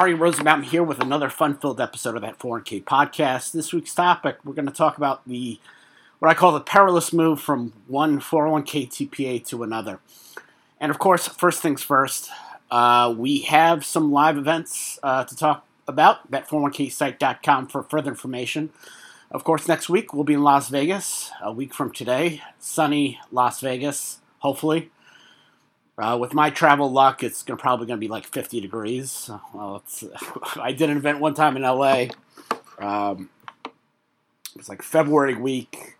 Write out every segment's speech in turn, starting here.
Ari Rosenbaum here with another fun-filled episode of that 4K podcast. This week's topic, we're going to talk about the what I call the perilous move from one 401k TPA to another. And of course, first things first, uh, we have some live events uh, to talk about. That401ksite.com for further information. Of course, next week we'll be in Las Vegas, a week from today, sunny Las Vegas, hopefully. Uh, with my travel luck, it's gonna, probably going to be like 50 degrees. Well, I did an event one time in LA. Um, it was like February week,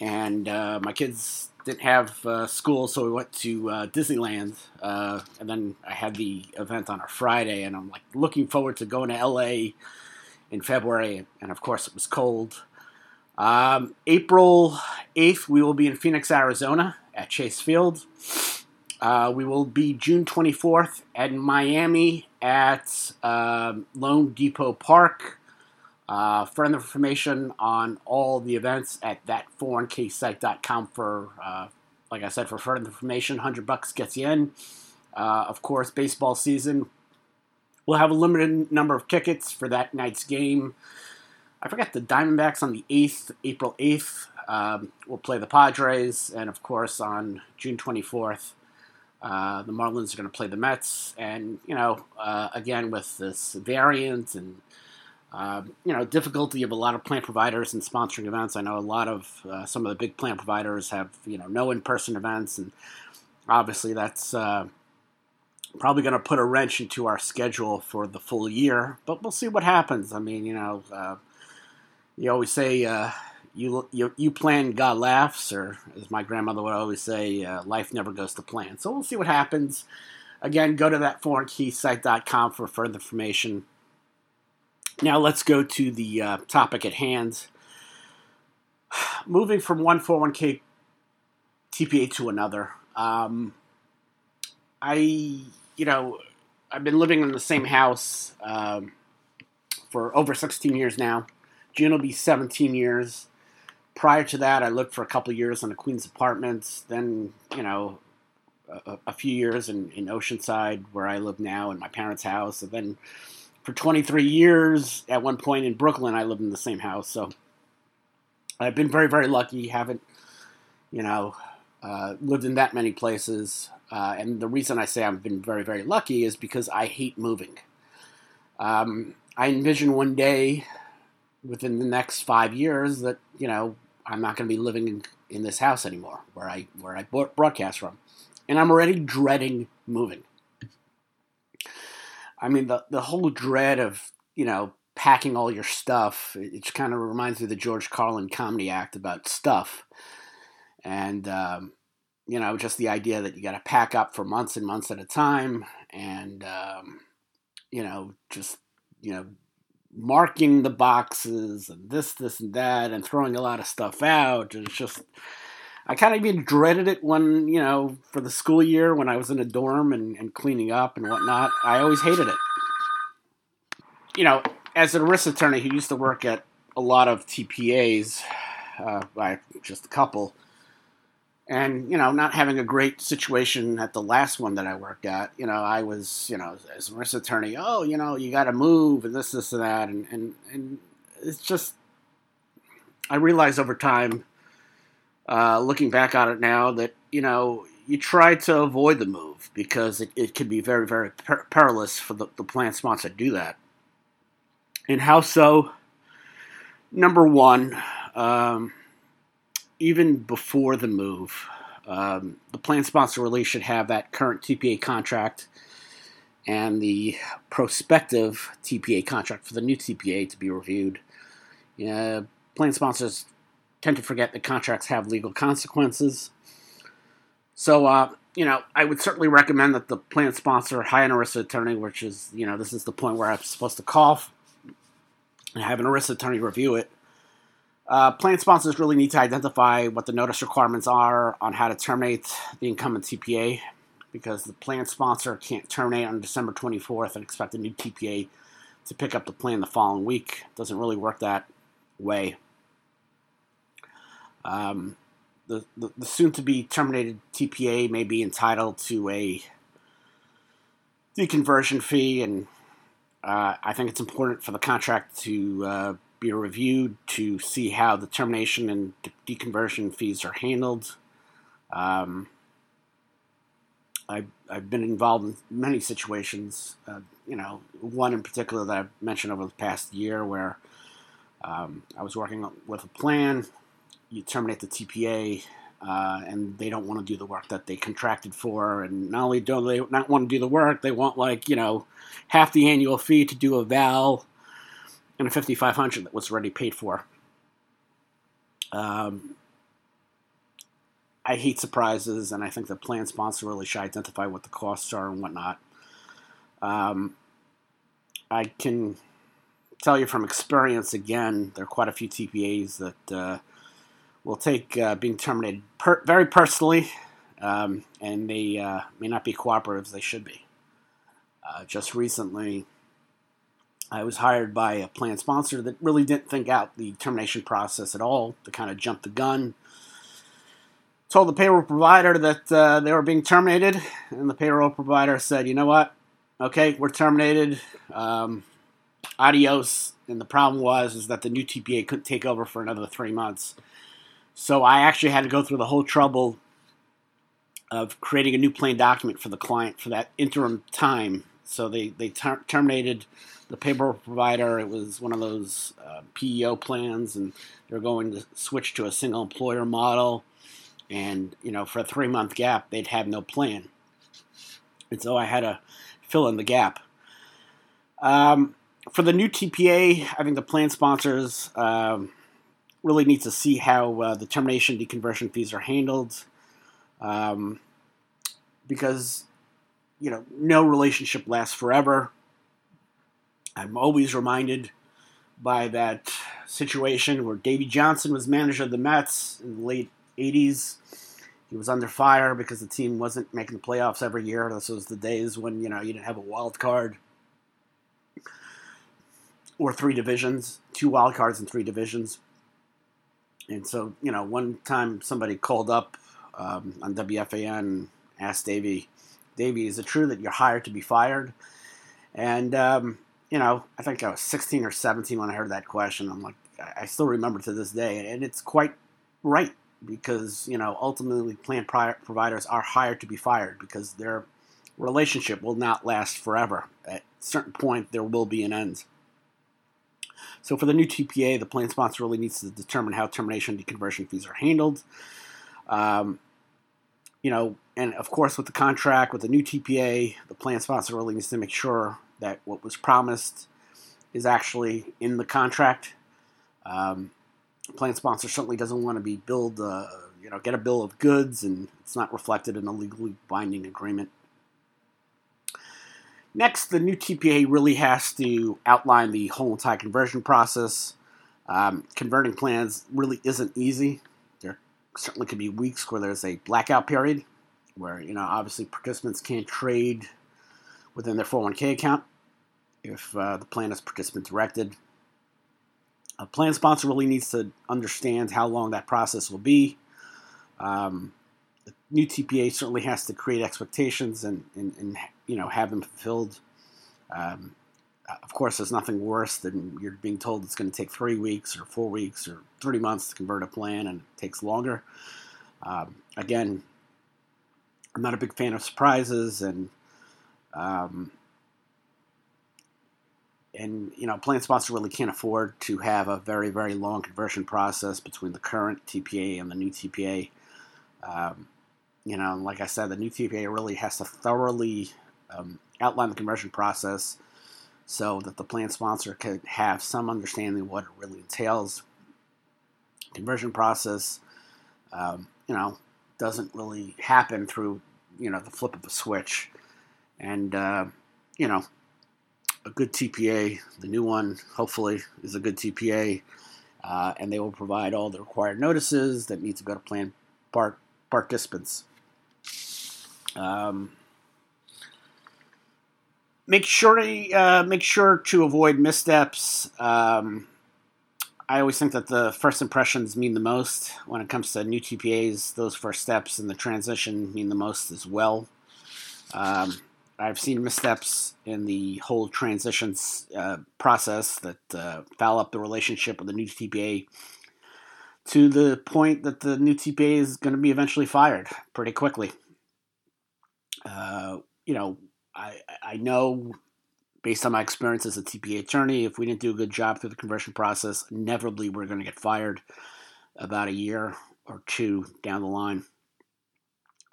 and uh, my kids didn't have uh, school, so we went to uh, Disneyland. Uh, and then I had the event on a Friday, and I'm like looking forward to going to LA in February. And of course, it was cold. Um, April 8th, we will be in Phoenix, Arizona at Chase Field. Uh, we will be June 24th at Miami at uh, loanDepot Park. Uh, further information on all the events at that401ksite.com for, uh, like I said, for further information. 100 bucks gets you in. Uh, of course, baseball season. We'll have a limited number of tickets for that night's game. I forgot the Diamondbacks on the 8th, April 8th. Um, we'll play the Padres, and of course, on June 24th, uh, the Marlins are going to play the Mets, and you know, uh, again with this variant and uh, you know difficulty of a lot of plant providers and sponsoring events. I know a lot of uh, some of the big plant providers have you know no in-person events, and obviously that's uh, probably going to put a wrench into our schedule for the full year. But we'll see what happens. I mean, you know, you always say you, you you plan, God laughs, or as my grandmother would always say, uh, life never goes to plan. So we'll see what happens. Again, go to that 401ksite.com for further information. Now let's go to the uh, topic at hand. Moving from one 401k TPA to another. Um, I, you know, I've been living in the same house um, for over 16 years now. June will be 17 years prior to that, I lived for a couple years in the Queens Apartments. Then, you know, a, a, few years in, in Oceanside, where I live now, in my parents' house. And then for 23 years, at one point in Brooklyn, I lived in the same house. So I've been very, very lucky. Haven't, you know, uh, lived in that many places. Uh, and the reason I say I've been very, very lucky is because I hate moving. Um, I envision one day within the next five years that, you know, I'm not going to be living in, in this house anymore, where I where I broadcast from, and I'm already dreading moving. I mean, the the whole dread of you know packing all your stuff. It, it kind of reminds me of the George Carlin comedy act about stuff, and um, you know just the idea that you got to pack up for months and months at a time, and um, you know just you know marking the boxes and this, this, and that, and throwing a lot of stuff out. It's just, I kind of even dreaded it when, you know, for the school year when I was in a dorm and, and cleaning up and whatnot. I always hated it. You know, as an ERISA attorney who used to work at a lot of TPAs, uh, just a couple, and you know not having a great situation at the last one that i worked at you know i was you know as ERISA attorney oh you know you got to move and this this and that. And, and and it's just i realize over time uh, looking back on it now that you know you try to avoid the move because it, it can be very very per- perilous for the, the plan sponsor to do that. And how so? Number one um, even before the move, um, the plan sponsor really should have that current TPA contract and the prospective TPA contract for the new TPA to be reviewed. Yeah, plan sponsors tend to forget that contracts have legal consequences. So, uh, you know, I would certainly recommend that the plan sponsor hire an ERISA attorney, which is, you know, this is the point where I'm supposed to cough and have an ERISA attorney review it uh, plan sponsors really need to identify what the notice requirements are on how to terminate the incumbent TPA because the plan sponsor can't terminate on December 24th and expect a new TPA to pick up the plan the following week. It doesn't really work that way. Um, the, the, the soon to be terminated TPA may be entitled to a deconversion fee and uh, I think it's important for the contract to uh, be reviewed to see how the termination and de- deconversion fees are handled. Um, I've, I've been involved in many situations, uh, you know, one in particular that I've mentioned over the past year where um, I was working with a plan. You terminate the TPA, uh, and they don't want to do the work that they contracted for. And not only do they not want to do the work, they want like you know half the annual fee to do a val and a fifty five hundred that was already paid for. Um, I hate surprises, and I think the plan sponsor really should identify what the costs are and whatnot. Um, I can tell you from experience again, there are quite a few TPAs that uh, will take uh, being terminated per- very personally, um, and they uh, may not be cooperative as they should be. Uh, just recently, I was hired by a plan sponsor that really didn't think out the termination process at all, to kind of jump the gun. Told the payroll provider that uh, they were being terminated, and the payroll provider said, "You know what? Okay, we're terminated. Um, adios." And the problem was is that the new TPA couldn't take over for another three months. So I actually had to go through the whole trouble of creating a new plan document for the client for that interim time. So they, they ter- terminated the payroll provider. It was one of those uh, PEO plans, and they're going to switch to a single employer model. And, you know, for a three month gap, they'd have no plan. And so I had to fill in the gap. Um, for the new TPA, I think the plan sponsors um, really need to see how uh, the termination deconversion fees are handled, um, because you know no relationship lasts forever. I'm always reminded by that situation where Davey Johnson was manager of the Mets in the late '80s. He was under fire because the team wasn't making the playoffs every year. This was the days when you know you didn't have a wild card or three divisions, two wild cards and three divisions. And so, you know, one time somebody called up um, on WFAN and asked Davey, Davey, is it true that you're hired to be fired? And, um, you know, I think I was 16 or 17 when I heard that question. I'm like, I still remember to this day. And it's quite right because, you know, ultimately plan providers are hired to be fired because their relationship will not last forever. At a certain point, there will be an end. So for the new TPA, the plan sponsor really needs to determine how termination and deconversion fees are handled. Um, you know, and of course, with the contract, with the new TPA, the plan sponsor really needs to make sure that what was promised is actually in the contract. Um, plan sponsor certainly doesn't want to be billed, uh, you know, get a bill of goods and it's not reflected in a legally binding agreement. Next, the new TPA really has to outline the whole entire conversion process. Um, converting plans really isn't easy. There certainly could be weeks where there's a blackout period where, you know, obviously participants can't trade within their 401k account if uh, the plan is participant directed. A plan sponsor really needs to understand how long that process will be. Um, the new TPA certainly has to create expectations and, and, and you know have them fulfilled. Um, of course, there's nothing worse than you're being told it's going to take three weeks or four weeks or three months to convert a plan, and it takes longer. Um, again, I'm not a big fan of surprises, and um, and you know, plan sponsor really can't afford to have a very very long conversion process between the current TPA and the new TPA. Um, you know, like I said, the new TPA really has to thoroughly um, outline the conversion process so that the plan sponsor could have some understanding of what it really entails. Conversion process, um, you know, doesn't really happen through, you know, the flip of a switch. And, uh, you know, a good TPA, the new one, hopefully, is a good TPA. Uh, and they will provide all the required notices that need to go to plan part participants. Um, make sure to uh, make sure to avoid missteps. Um, I always think that the first impressions mean the most when it comes to new TPAs. Those first steps in the transition mean the most as well. Um, I've seen missteps in the whole transitions uh, process that uh, foul up the relationship with the new TPA to the point that the new TPA is going to be eventually fired pretty quickly. Uh, you know, I I know based on my experience as a TPA attorney, if we didn't do a good job through the conversion process, inevitably we're going to get fired about a year or two down the line.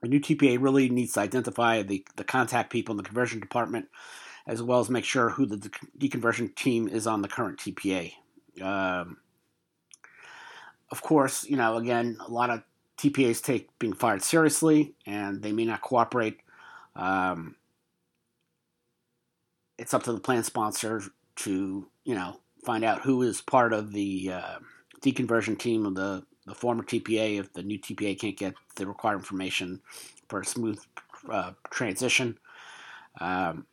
A new TPA really needs to identify the, the contact people in the conversion department, as well as make sure who the deconversion team is on the current TPA. Um, of course, you know, again, a lot of TPAs take being fired seriously, and they may not cooperate. Um, it's up to the plan sponsor to, you know, find out who is part of the uh, deconversion team of the the former TPA if the new TPA can't get the required information for a smooth uh, transition. Um,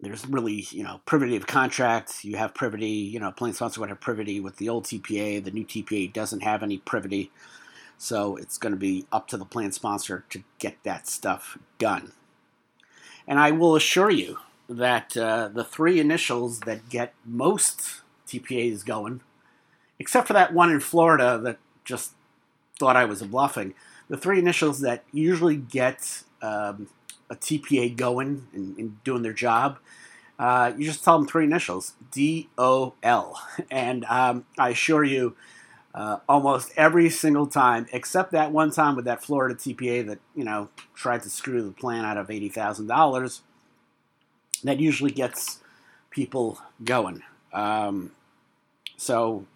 there's really, you know, privity of contract. You have privity, you know, plan sponsor would have privity with the old TPA. The new TPA doesn't have any privity. So it's going to be up to the plan sponsor to get that stuff done. And I will assure you that uh, the three initials that get most TPAs going except for that one in Florida that just thought I was bluffing. The three initials that usually get um, a TPA going and, and doing their job, uh, you just tell them three initials D O L. And um, I assure you, uh, almost every single time, except that one time with that Florida TPA that you know tried to screw the plan out of eighty thousand dollars, that usually gets people going. Um, so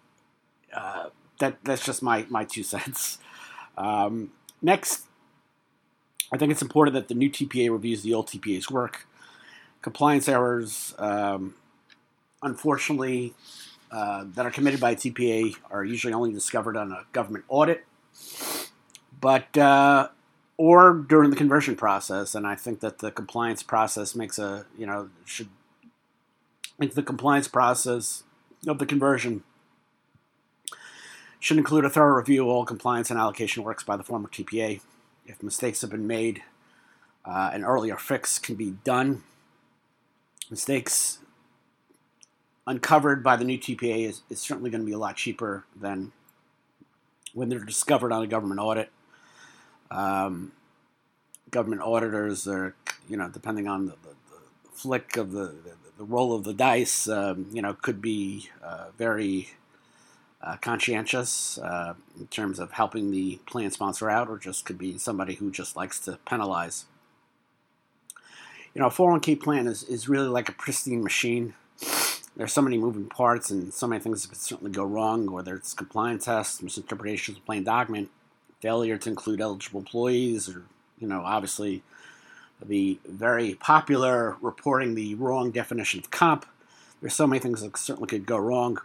uh, that that's just my my two cents. Um, next, I think it's important that the new TPA reviews the old TPA's work. Compliance errors, um, unfortunately, uh, that are committed by a TPA are usually only discovered on a government audit, but uh, or during the conversion process. And I think that the compliance process makes a you know should make the compliance process of the conversion should include a thorough review of all compliance and allocation works by the former TPA. If mistakes have been made, uh, an earlier fix can be done. Mistakes uncovered by the new TPA is, is certainly going to be a lot cheaper than when they're discovered on a government audit. Um, government auditors are, you know, depending on the, the, the flick of the, the, the, roll of the dice, um, you know, could be uh, very uh, conscientious uh, in terms of helping the plan sponsor out, or just could be somebody who just likes to penalize. You know, a 401k plan is, is really like a pristine machine. There's so many moving parts and so many things that could certainly go wrong, whether it's compliance tests, misinterpretations of the plan document, failure to include eligible employees, or, you know, obviously the very popular reporting the wrong definition of comp. There's so many things that certainly could go wrong.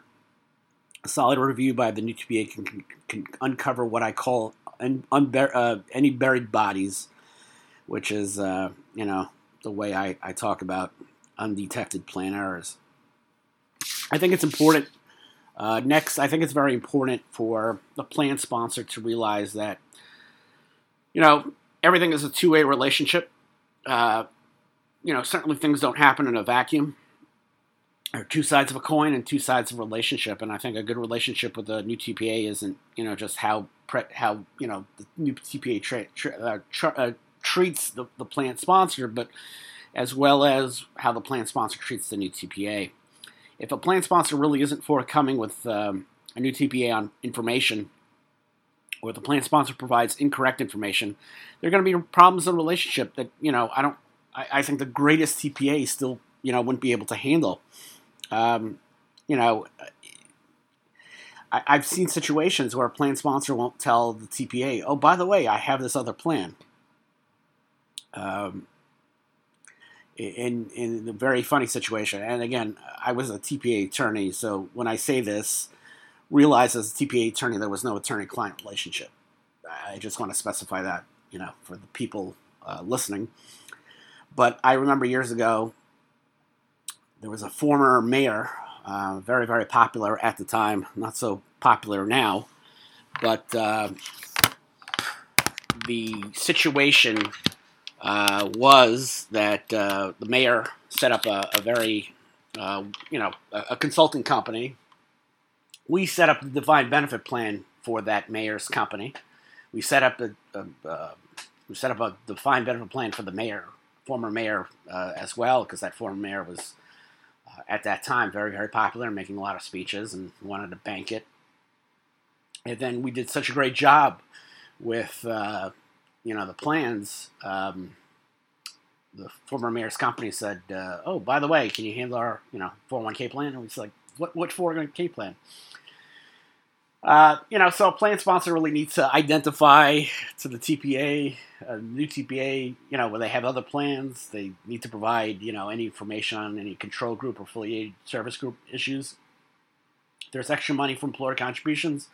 A solid review by the new TPA can, can, can uncover what I call un, unbur- uh, any buried bodies, which is, uh, you know, the way I, I talk about undetected plan errors. I think it's important. Uh, next, I think it's very important for the plan sponsor to realize that, you know, everything is a two way relationship. Uh, you know, certainly things don't happen in a vacuum are two sides of a coin and two sides of a relationship. And I think a good relationship with a new TPA isn't, you know, just how pre- how you know the new TPA tra- tra- uh, tra- uh, treats the, the plan sponsor, but as well as how the plant sponsor treats the new TPA. If a plan sponsor really isn't forthcoming with um, a new TPA on information, or the plan sponsor provides incorrect information, there are going to be problems in the relationship that you know I don't. I, I think the greatest TPA still you know wouldn't be able to handle. Um, you know, I, have seen situations where a plan sponsor won't tell the TPA, "Oh, by the way, I have this other plan." Um, in in a very funny situation, and again, I was a TPA attorney, so when I say this, realize as a TPA attorney there was no attorney-client relationship. I just want to specify that, you know, for the people uh, listening. But I remember years ago, there was a former mayor, uh, very, very popular at the time, not so popular now, but uh, the situation uh, was that uh, the mayor set up a, a very, uh, you know, a, a, consulting company. We set up the defined benefit plan for that mayor's company. We set up a, a uh, we set up a defined benefit plan for the mayor, former mayor uh, as well, because that former mayor was uh, at that time very very popular, making a lot of speeches, and wanted to bank it. And then we did such a great job with you know the plans. Um, the former mayor's company said, uh, "Oh, by the way, can you handle our you know 401k plan?" And was like, "What what 401k plan?" Uh, you know, so a plan sponsor really needs to identify to the TPA, a new TPA, you know, where they have other plans. They need to provide, you know, any information on any control group or affiliated service group issues. There's extra money for employer contributions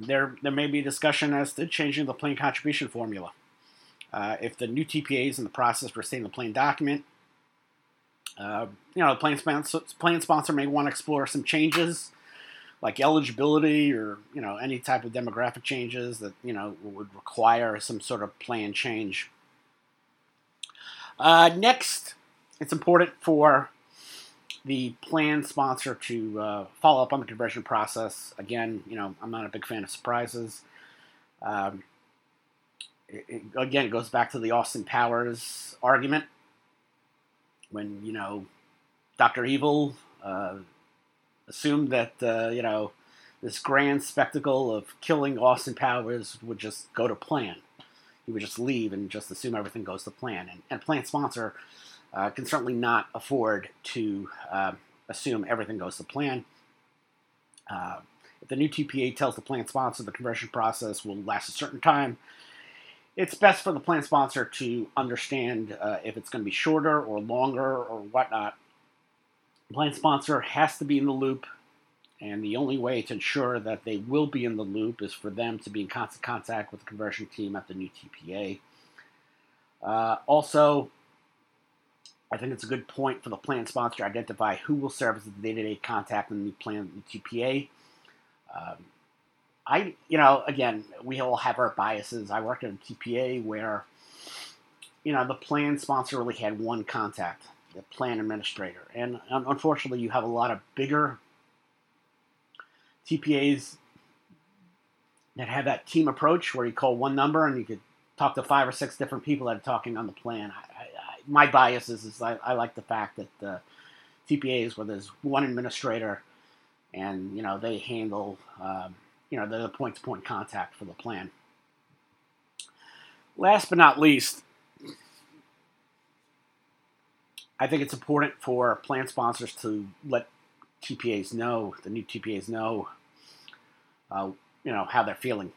there there may be discussion as to changing the plan contribution formula. Uh, if the new TPA is in the process for setting the plan document, uh, you know, the plan sponsor, sponsor may want to explore some changes like eligibility or you know any type of demographic changes that you know would require some sort of plan change. Uh, next, it's important for the plan sponsor to uh, follow up on the conversion process. Again, you know, I'm not a big fan of surprises. Um, it, it, again, it goes back to the Austin Powers argument when, you know, Dr. Evil uh, assumed that, uh, you know, this grand spectacle of killing Austin Powers would just go to plan. He would just leave and just assume everything goes to plan. And, and plan sponsor uh, can certainly not afford to uh, assume everything goes to plan. Uh, if the new TPA tells the plan sponsor the conversion process will last a certain time, it's best for the plan sponsor to understand uh, if it's going to be shorter or longer or whatnot. The plan sponsor has to be in the loop, and the only way to ensure that they will be in the loop is for them to be in constant contact with the conversion team at the new TPA. Uh, also, I think it's a good point for the plan sponsor to identify who will serve as the day-to-day contact in the plan the TPA. Um, I, you know, again, we all have our biases. I worked at a TPA where, you know, the plan sponsor really had one contact, the plan administrator, and unfortunately, you have a lot of bigger TPAs that have that team approach where you call one number and you could talk to five or six different people that are talking on the plan. I, my bias is, is I, I like the fact that the TPAs where there's one administrator and you know they handle um, you know they're the point-to-point contact for the plan. Last but not least, I think it's important for plan sponsors to let TPAs know, the new TPAs know, uh, you know how they're feeling.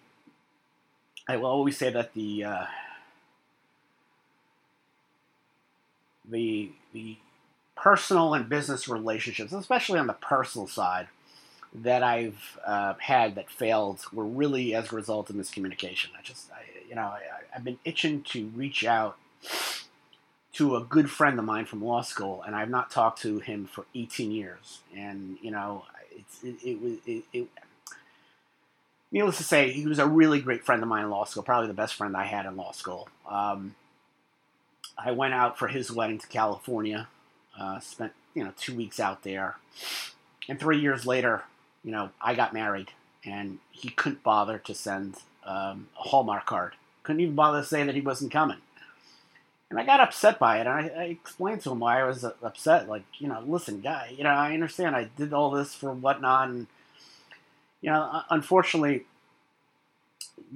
I will always say that the uh, the the personal and business relationships, especially on the personal side, that I've uh, had that failed were really as a result of miscommunication. I just, I, you know, I, have been itching to reach out to a good friend of mine from law school, and I've not talked to him for 18 years. And you know, it's, it, it was it, it, needless to say, he was a really great friend of mine in law school, probably the best friend I had in law school. Um, I went out for his wedding to California. Uh, spent you know two weeks out there, and three years later, you know, I got married, and he couldn't bother to send um, a Hallmark card. Couldn't even bother to say that he wasn't coming. And I got upset by it. And I, I explained to him why I was upset. Like, you know, listen, guy, you know, I understand I did all this for whatnot. And, you know, unfortunately,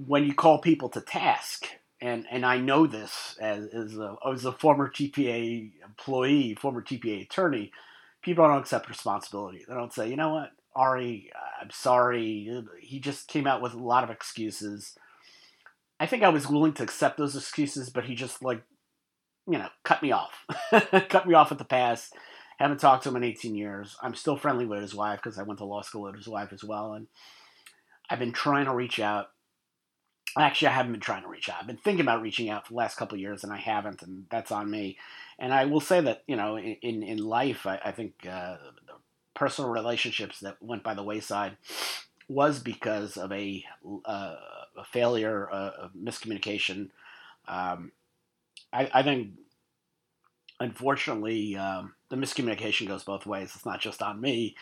when you call people to task, and and I know this as as a, as a former TPA employee, former TPA attorney. People don't accept responsibility. They don't say, you know what, Ari, I'm sorry. He just came out with a lot of excuses. I think I was willing to accept those excuses, but he just like, you know, cut me off, cut me off at the pass. Haven't talked to him in 18 years. I'm still friendly with his wife because I went to law school with his wife as well, and I've been trying to reach out Actually, I haven't been trying to reach out. I've been thinking about reaching out for the last couple years, and I haven't, and that's on me. And I will say that you know, in in life, I, I think uh, personal relationships that went by the wayside was because of a, uh, a failure, uh, of miscommunication, Um, I, I, think, unfortunately, um, the miscommunication goes both ways. It's not just on me.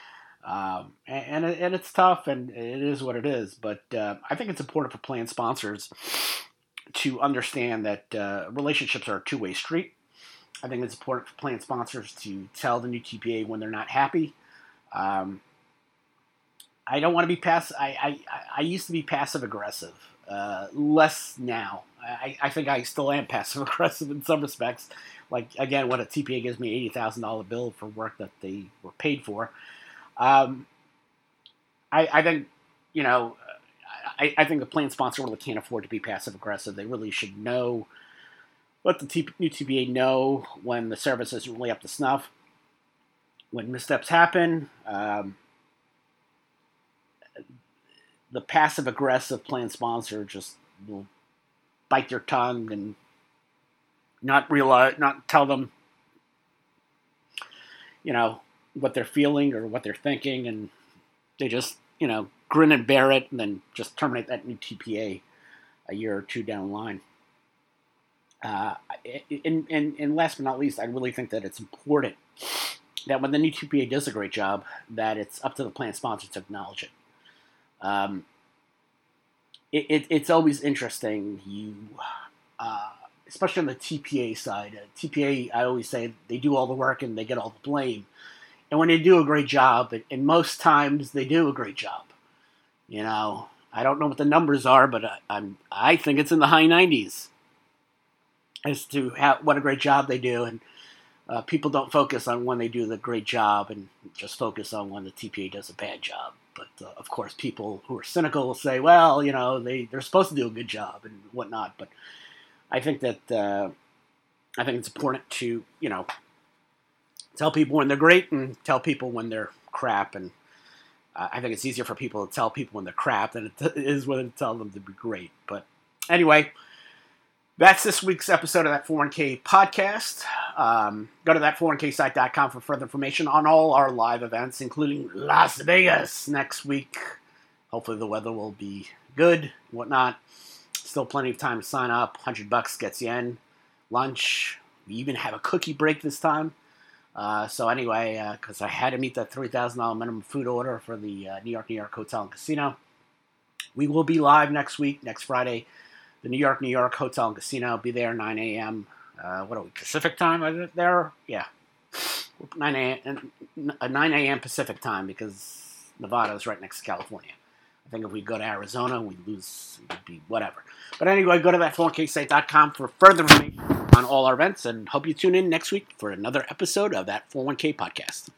Um, and, and, and, it's tough and it is what it is. But uh, I think it's important for plan sponsors to understand that uh, relationships are a two way street. I think it's important for plan sponsors to tell the new TPA when they're not happy. Um, I don't want to be passive. I, I, I used to be passive aggressive, uh, less now. I, I think I still am passive aggressive in some respects. Like again, when a TPA gives me eighty thousand dollar bill for work that they were paid for, um, I, I think you know, I, I think the plan sponsor really can't afford to be passive aggressive. They really should know let the new TPA know when the service isn't really up to snuff, when missteps happen. Um, the passive aggressive plan sponsor just will bite their tongue and not realize, not tell them, you know, what they're feeling or what they're thinking, and they just, you know, grin and bear it, and then just terminate that new TPA a year or two down the line. Uh, and, and, and last but not least, I really think that it's important that when the new TPA does a great job, that it's up to the plan sponsor to acknowledge it. Um, it, it, it's always interesting. You, uh, especially on the TPA side, uh, TPA, I always say they do all the work and they get all the blame. And when they do a great job, and most times they do a great job, you know, I don't know what the numbers are, but I, I'm I think it's in the high 90s as to how, what a great job they do, and uh, people don't focus on when they do the great job and just focus on when the TPA does a bad job. But uh, of course, people who are cynical will say, "Well, you know, they they're supposed to do a good job and whatnot." But I think that uh, I think it's important to you know tell people when they're great and tell people when they're crap. And uh, I think it's easier for people to tell people when they're crap than it is when to tell them to be great. But anyway. That's this week's episode of that 401k podcast. Um, go to that 401ksite.com for further information on all our live events, including Las Vegas next week. Hopefully, the weather will be good, whatnot. Still plenty of time to sign up. 100 bucks gets you in. Lunch. We even have a cookie break this time. Uh, so, anyway, because uh, I had to meet the $3,000 minimum food order for the uh, New York, New York Hotel and Casino, we will be live next week, next Friday the New York, New York Hotel and Casino. I'll be there 9 a.m. Uh, what are we, Pacific time? There? Yeah. 9 a.m. 9 a.m. Pacific time because Nevada is right next to California. I think if we go to Arizona, we lose, would be whatever. But anyway, go to that 401ksite.com for further information on all our events and hope you tune in next week for another episode of that 401k podcast.